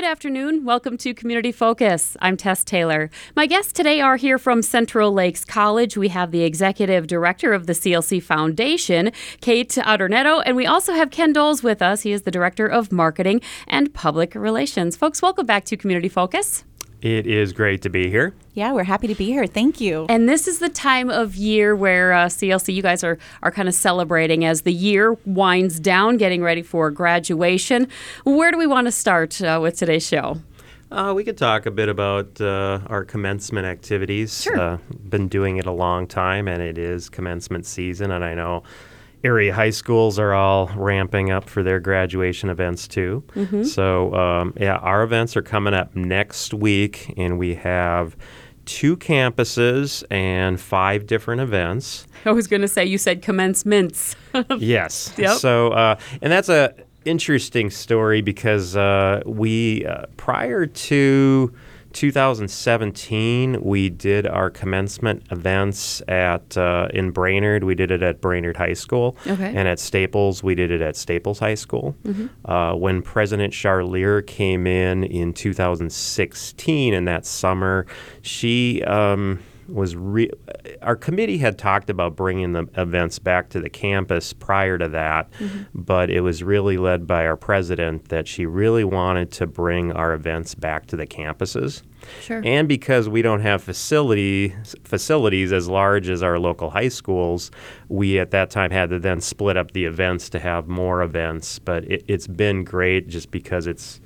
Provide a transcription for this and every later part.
good afternoon. Welcome to Community Focus. I'm Tess Taylor. My guests today are here from Central Lakes College. We have the executive director of the CLC Foundation, Kate Adornetto, and we also have Kenn Dols with us. He is the director of marketing and public relations. Folks, welcome back to Community Focus. It is great to be here. Yeah, we're happy to be here. Thank you. And this is the time of year where uh, CLC, you guys are, are kind of celebrating as the year winds down, getting ready for graduation. Where do we want to start uh, with today's show? Uh, we could talk a bit about uh, our commencement activities. Sure. Uh, been doing it a long time, and it is commencement season, and I know area high schools are all ramping up for their graduation events too. Mm-hmm. So, um, yeah, our events are coming up next week, and we have two campuses and five different events. I was going to say, you said commencements. yes. Yep. So, uh, and that's a interesting story because uh, we uh, prior to 2017 we did our commencement events at uh, in Brainerd. We did it at Brainerd High School, Okay. and at Staples we did it at Staples High School. Uh, when President Charlier came in in 2016 in that summer, she. Um, was re- our committee had talked about bringing the events back to the campus prior to that, but it was really led by our president that she really wanted to bring our events back to the campuses. Sure. And because we don't have facilities as large as our local high schools, we at that time had to then split up the events to have more events. But it, it's been great just because it's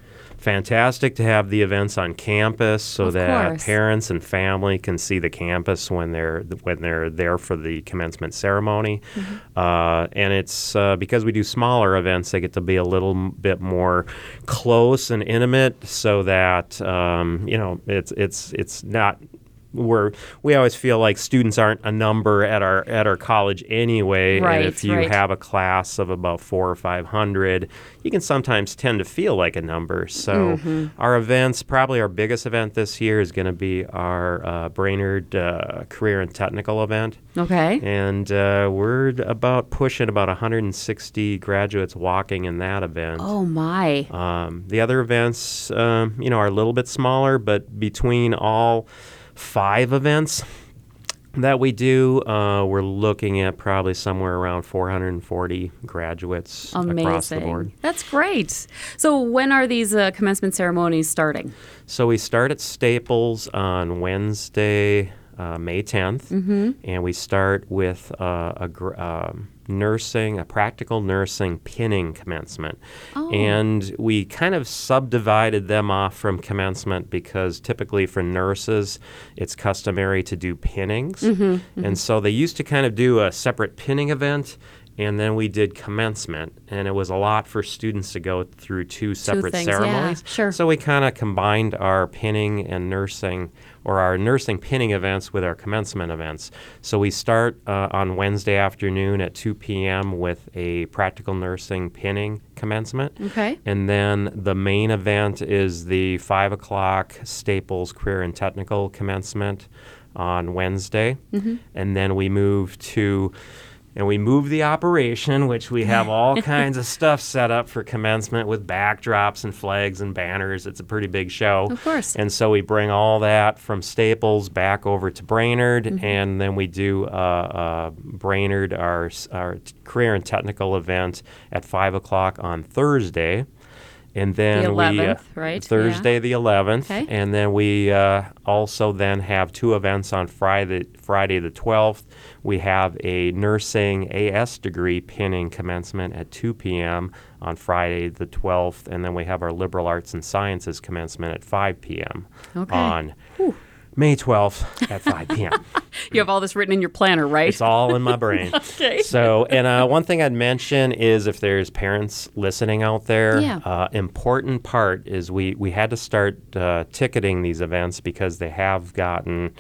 fantastic to have the events on campus so Of that course. parents and family can see the campus when they're when they're there for the commencement ceremony. Mm-hmm. Uh, and it's uh, because we do smaller events, they get to be a little bit more close and intimate, so that um, you know it's it's it's not. We're, we always feel like students aren't a number at our at our college anyway, Right, and if you right. have a class of about four or five hundred, you can sometimes tend to feel like a number. So Mm-hmm. our events, probably our biggest event this year, is going to be our uh, Brainerd uh, Career and Technical event, Okay. and uh, we're about pushing about 160 graduates walking in that event. Oh, my. Um, the other events, um, you know, are a little bit smaller, but between all five events that we do, uh, we're looking at probably somewhere around 440 graduates across the board. That's great. So, when are these uh, commencement ceremonies starting? So we start at Staples on Wednesday, uh, May 10th, Mm-hmm. and we start with uh, a gr- um, nursing, a practical nursing pinning commencement. Oh. And we kind of subdivided them off from commencement because typically for nurses, it's customary to do pinnings. Mm-hmm, And so they used to kind of do a separate pinning event. And then we did commencement, and it was a lot for students to go through two separate things, yeah, ceremonies. sure. So we kind of combined our pinning and nursing, or our nursing pinning events with our commencement events. So we start uh, on Wednesday afternoon at 2 p.m. with a practical nursing pinning commencement. Okay. And then the main event is the 5 o'clock Staples Career and Technical commencement on Wednesday. Mm-hmm. And then we move to. And we move the operation, which we have all kinds of stuff set up for commencement with backdrops and flags and banners. It's a pretty big show. Of course. And so we bring all that from Staples back over to Brainerd, Mm-hmm. and then we do uh, uh, Brainerd, our, our career and technical event at 5 o'clock on Thursday. And then The we 11th, uh, right? Thursday the 11th, Okay. and then we uh, also then have two events on Friday, Friday the 12th. We have a nursing AS degree pinning commencement at 2 p.m. on Friday the 12th, and then we have our liberal arts and sciences commencement at 5 p.m. Okay. on May 12th at 5 p.m. You have all this written in your planner, right? It's all in my brain. Okay. So, and uh, one thing I'd mention is if there's parents listening out there, Yeah. uh, important part is we, we had to start uh, ticketing these events because they have gotten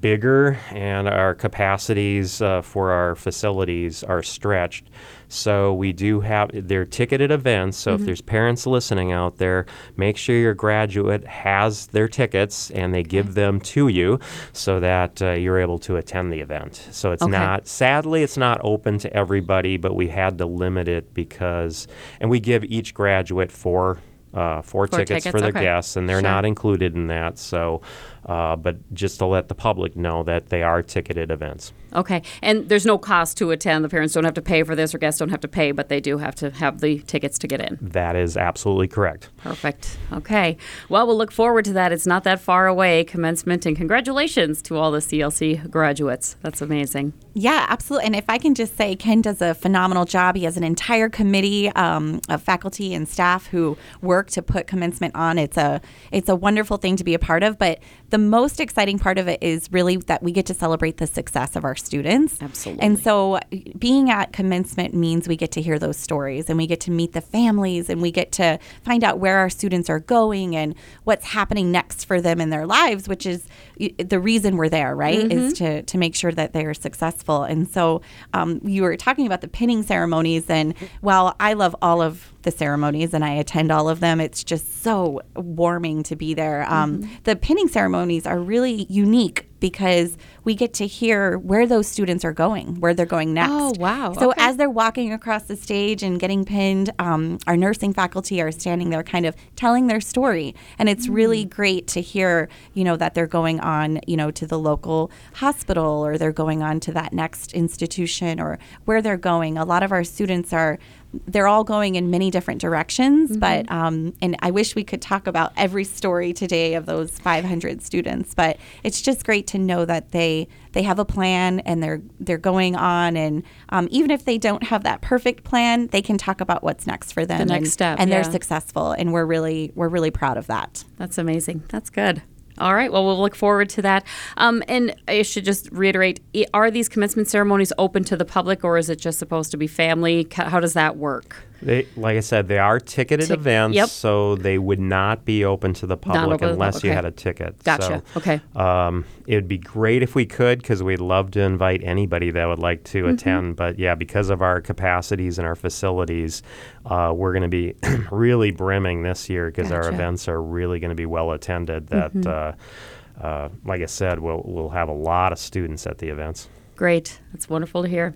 bigger and our capacities uh, for our facilities are stretched. So we do have they're ticketed events. So if there's parents listening out there, make sure your graduate has their tickets and they give them to you so that uh, you're able to attend the event. So it's Okay. not sadly it's not open to everybody, but we had to limit it because and we give each graduate four uh, four, Four tickets, tickets, for the okay. guests, and they're Sure. not included in that. So, uh, but just to let the public know that they are ticketed events. Okay. And there's no cost to attend. The parents don't have to pay for this or guests don't have to pay, but they do have to have the tickets to get in. That is absolutely correct. Perfect. Okay. Well, we'll look forward to that. It's not that far away, commencement, and congratulations to all the CLC graduates. That's amazing. Yeah, absolutely. And if I can just say, Kenn does a phenomenal job. He has an entire committee um, of faculty and staff who work to put commencement on. It's a it's a wonderful thing to be a part of. But the most exciting part of it is really that we get to celebrate the success of our students. Absolutely. And so, being at commencement means we get to hear those stories, and we get to meet the families, and we get to find out where our students are going and what's happening next for them in their lives, which is the reason we're there, right? Is to to make sure that they are successful. And so, um, you were talking about the pinning ceremonies, and while I love all of the ceremonies and I attend all of them, it's just so warming to be there. Um, The pinning ceremonies are really unique because we get to hear where those students are going, where they're going next. Oh, wow. So Okay. as they're walking across the stage and getting pinned, um, our nursing faculty are standing there, kind of telling their story, and it's really great to hear, you know, that they're going on, you know, to the local hospital or they're going on to that next institution or where they're going. A lot of our students are. They're all going in many different directions, but um, and I wish we could talk about every story today of those 500 students. But it's just great to know that they they have a plan and they're they're going on and um, even if they don't have that perfect plan they can talk about what's next for them next and, step, and yeah. they're successful and we're really we're really proud of that That's amazing. That's good. All right. Well, we'll look forward to that. Um, and I should just reiterate: Are these commencement ceremonies open to the public, or is it just supposed to be family? How does that work? They, like I said, they are ticketed Tic- events, yep. so they would not be open to the public to the unless public, you okay. had a ticket. Gotcha. So, Okay. Um, it would be great if we could, because we'd love to invite anybody that would like to Mm-hmm. attend. But yeah, because of our capacities and our facilities, uh, we're going to be really brimming this year because our events are really going to be well attended. That, Mm-hmm. uh, uh, like I said, we'll we'll have a lot of students at the events. Great. That's wonderful to hear.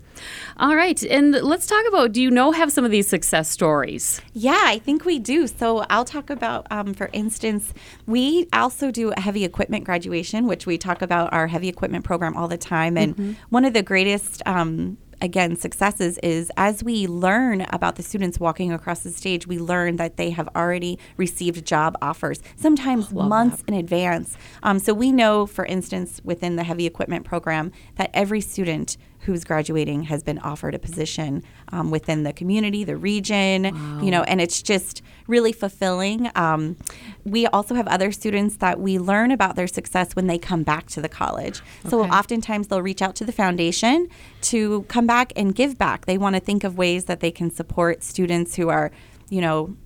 All right. And let's talk about do you know have some of these success stories? Yeah, I think we do. So I'll talk about, um, for instance, we also do a heavy equipment graduation, which we talk about our heavy equipment program all the time. And one of the greatest, um, again, successes is as we learn about the students walking across the stage, we learn that they have already received job offers, sometimes months in advance. Um, so we know, for instance, within the heavy equipment program, that every student who's graduating has been offered a position um, within the community, the region, you know, and it's just really fulfilling. Um, we also have other students that we learn about their success when they come back to the college. So Okay. oftentimes they'll reach out to the foundation to come back and give back. They want to think of ways that they can support students who are, you know,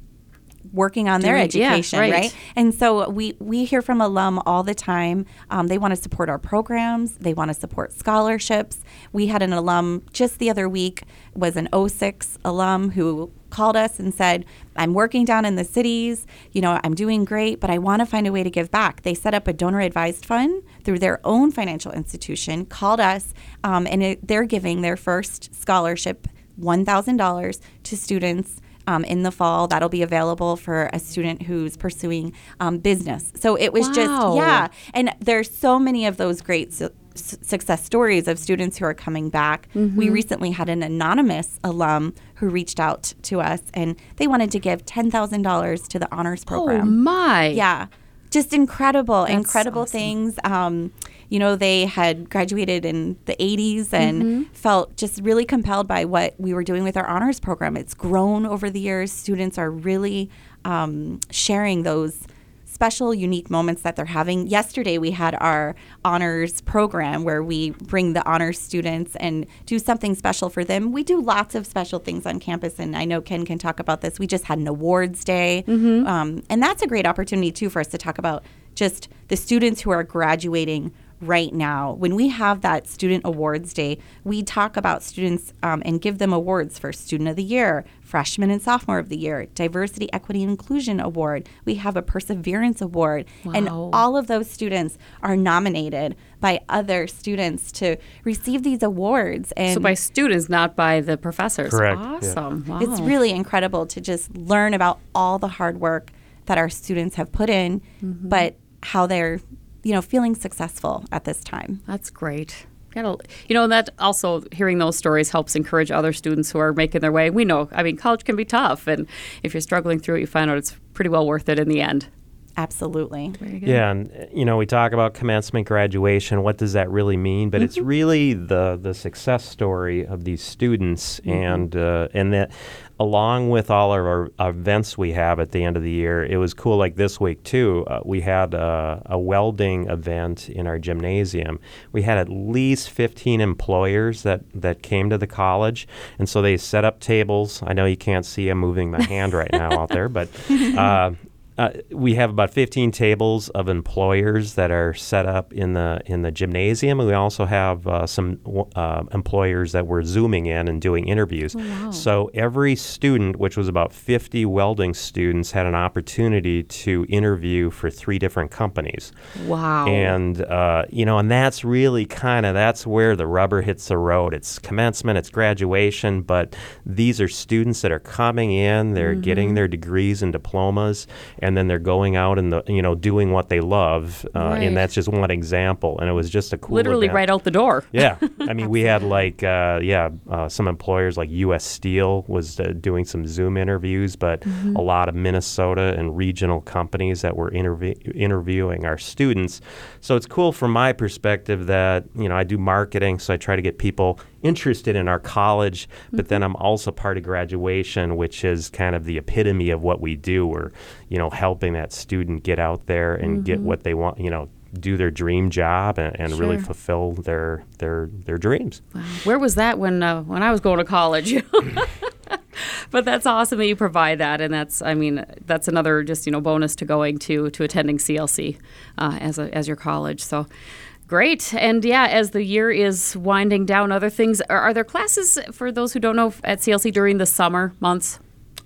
working on their Doing- yeah, education, right. right. And so we we hear from alum all the time. Um, they want to support our programs. They want to support scholarships. We had an alum just the other week was an 06 alum who called us and said, "I'm working down in the cities. You know, I'm doing great, but I want to find a way to give back." They set up a donor advised fund through their own financial institution. Called us, um, and it, they're giving their first scholarship, one thousand dollars, to students um, in the fall. That'll be available for a student who's pursuing um, business. So it was Wow. just, yeah. And there's so many of those great su- su- success stories of students who are coming back. We recently had an anonymous alum who reached out to us and they wanted to give $10,000 to the honors program. Oh my. Yeah. Just incredible, That's incredible awesome. things. Um, you know, they had graduated in the 80s and Mm-hmm. felt just really compelled by what we were doing with our honors program. It's grown over the years. Students are really um, sharing those special, unique moments that they're having. Yesterday, we had our honors program where we bring the honors students and do something special for them. We do lots of special things on campus, and I know Kenn can talk about this. We just had an awards day, um, and that's a great opportunity too for us to talk about just the students who are graduating right now. When we have that Student Awards Day, we talk about students um, and give them awards for Student of the Year, Freshman and Sophomore of the Year, Diversity, Equity, and Inclusion Award. We have a Perseverance Award. And all of those students are nominated by other students to receive these awards. And So by students, not by the professors. Correct, yeah. Awesome. Wow. it's really incredible to just learn about all the hard work that our students have put in, but how they're, you know, feeling successful at this time. That's great. You know, that also hearing those stories helps encourage other students who are making their way. We know, I mean, college can be tough, and if you're struggling through it, you find out it's pretty well worth it in the end. Absolutely. Yeah, and you know, we talk about commencement graduation. What does that really mean? But it's really the the success story of these students, and uh, and that along with all of our, our events we have at the end of the year, it was cool. Like this week too, uh, we had a, a welding event in our gymnasium. We had at least 15 employers that that came to the college, and so they set up tables. I know you can't see I'm moving my hand right now out there, but. Uh, uh, we have about 15 tables of employers that are set up in the in the gymnasium. And we also have uh, some uh, employers that were zooming in and doing interviews. So every student, which was about 50 welding students, had an opportunity to interview for three different companies. Wow. And uh, you know, and that's really kind of that's where the rubber hits the road. It's commencement, it's graduation, but these are students that are coming in, they're getting their degrees and diplomas, and then they're going out and the you know doing what they love. Uh, Right. And that's just one example. And it was just a cool. Literally event. right out the door. Yeah, I mean, we had like, uh, yeah, uh, some employers like U.S. Steel was uh, doing some Zoom interviews, but a lot of Minnesota and regional companies that were intervie- interviewing our students. So it's cool from my perspective that you know I do marketing, so I try to get people interested in our college, but then I'm also part of graduation, which is kind of the epitome of what we do. We're you know helping that student get out there and get what they want, you know. Do their dream job and, and really fulfill their their their dreams. Where was that when uh, when I was going to college? but that's awesome that you provide that, and that's I mean that's another just you know bonus to going to to attending CLC uh, as a, as your college. So. Great. And yeah, as the year is winding down, other things are, are there classes for those who don't know at CLC during the summer months?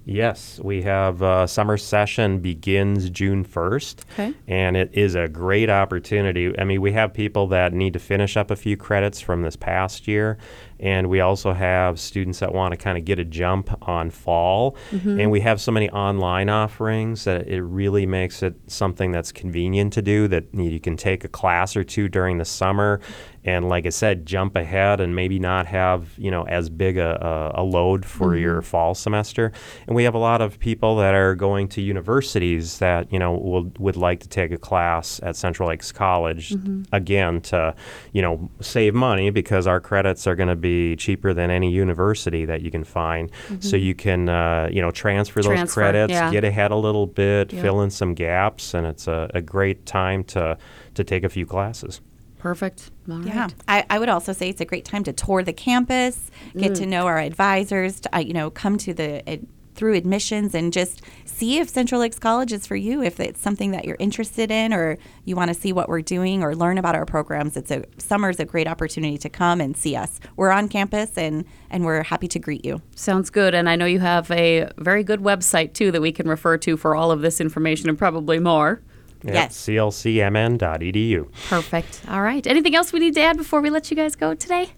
Yes, we have uh, summer session begins June 1st. Okay. And it is a great opportunity. I mean, we have people that need to finish up a few credits from this past year. And we also have students that want to kind of get a jump on fall. Mm-hmm. And we have so many online offerings that it really makes it something that's convenient to do that you can take a class or two during the summer. And like I said, jump ahead and maybe not have, you know, as big a, a, a load for mm-hmm. your fall semester. And we have a lot of people that are going to universities that, you know, will, would like to take a class at Central Lakes College, mm-hmm. again, to, you know, save money because our credits are going to be cheaper than any university that you can find. So you can, uh, you know, transfer those credits, yeah. get ahead a little bit, Yeah. fill in some gaps, and it's a, a great time to, to take a few classes. Perfect. All right. Yeah, I, I would also say it's a great time to tour the campus, get to know our advisors, to, uh, you know, come to the ad, through admissions and just see if Central Lakes College is for you. If it's something that you're interested in, or you want to see what we're doing or learn about our programs, it's a summer's a great opportunity to come and see us. We're on campus and and we're happy to greet you. Sounds good. And I know you have a very good website too that we can refer to for all of this information and probably more. Yep, Yes. clcmn.edu. Perfect. All right. Anything else we need to add before we let you guys go today?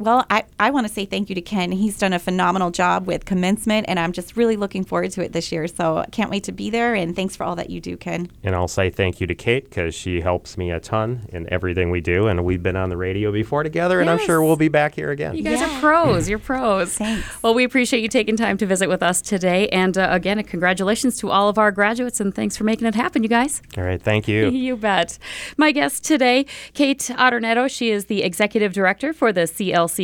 Well, I, I want to say thank you to Kenn. He's done a phenomenal job with commencement, and I'm just really looking forward to it this year. So I can't wait to be there, and thanks for all that you do, Kenn. And I'll say thank you to Kate because she helps me a ton in everything we do. And we've been on the radio before together, and I'm sure we'll be back here again. You guys Yeah. are pros. You're pros. Thanks. Well, we appreciate you taking time to visit with us today. And uh, again, congratulations to all of our graduates, and thanks for making it happen, you guys. All right, thank you. You bet. My guest today, Kate Adornetto. She is the executive director for the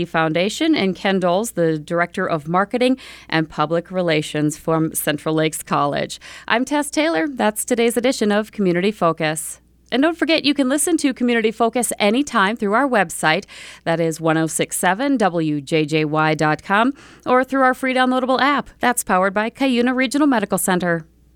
Foundation, and Kenn Dols, the director of marketing and public relations from Central Lakes College. I'm Tess Taylor. That's today's edition of Community Focus. And don't forget, you can listen to Community Focus anytime through our website. That is 1067wjjy.com or through our free downloadable app. That's powered by Cuyuna Regional Medical Center.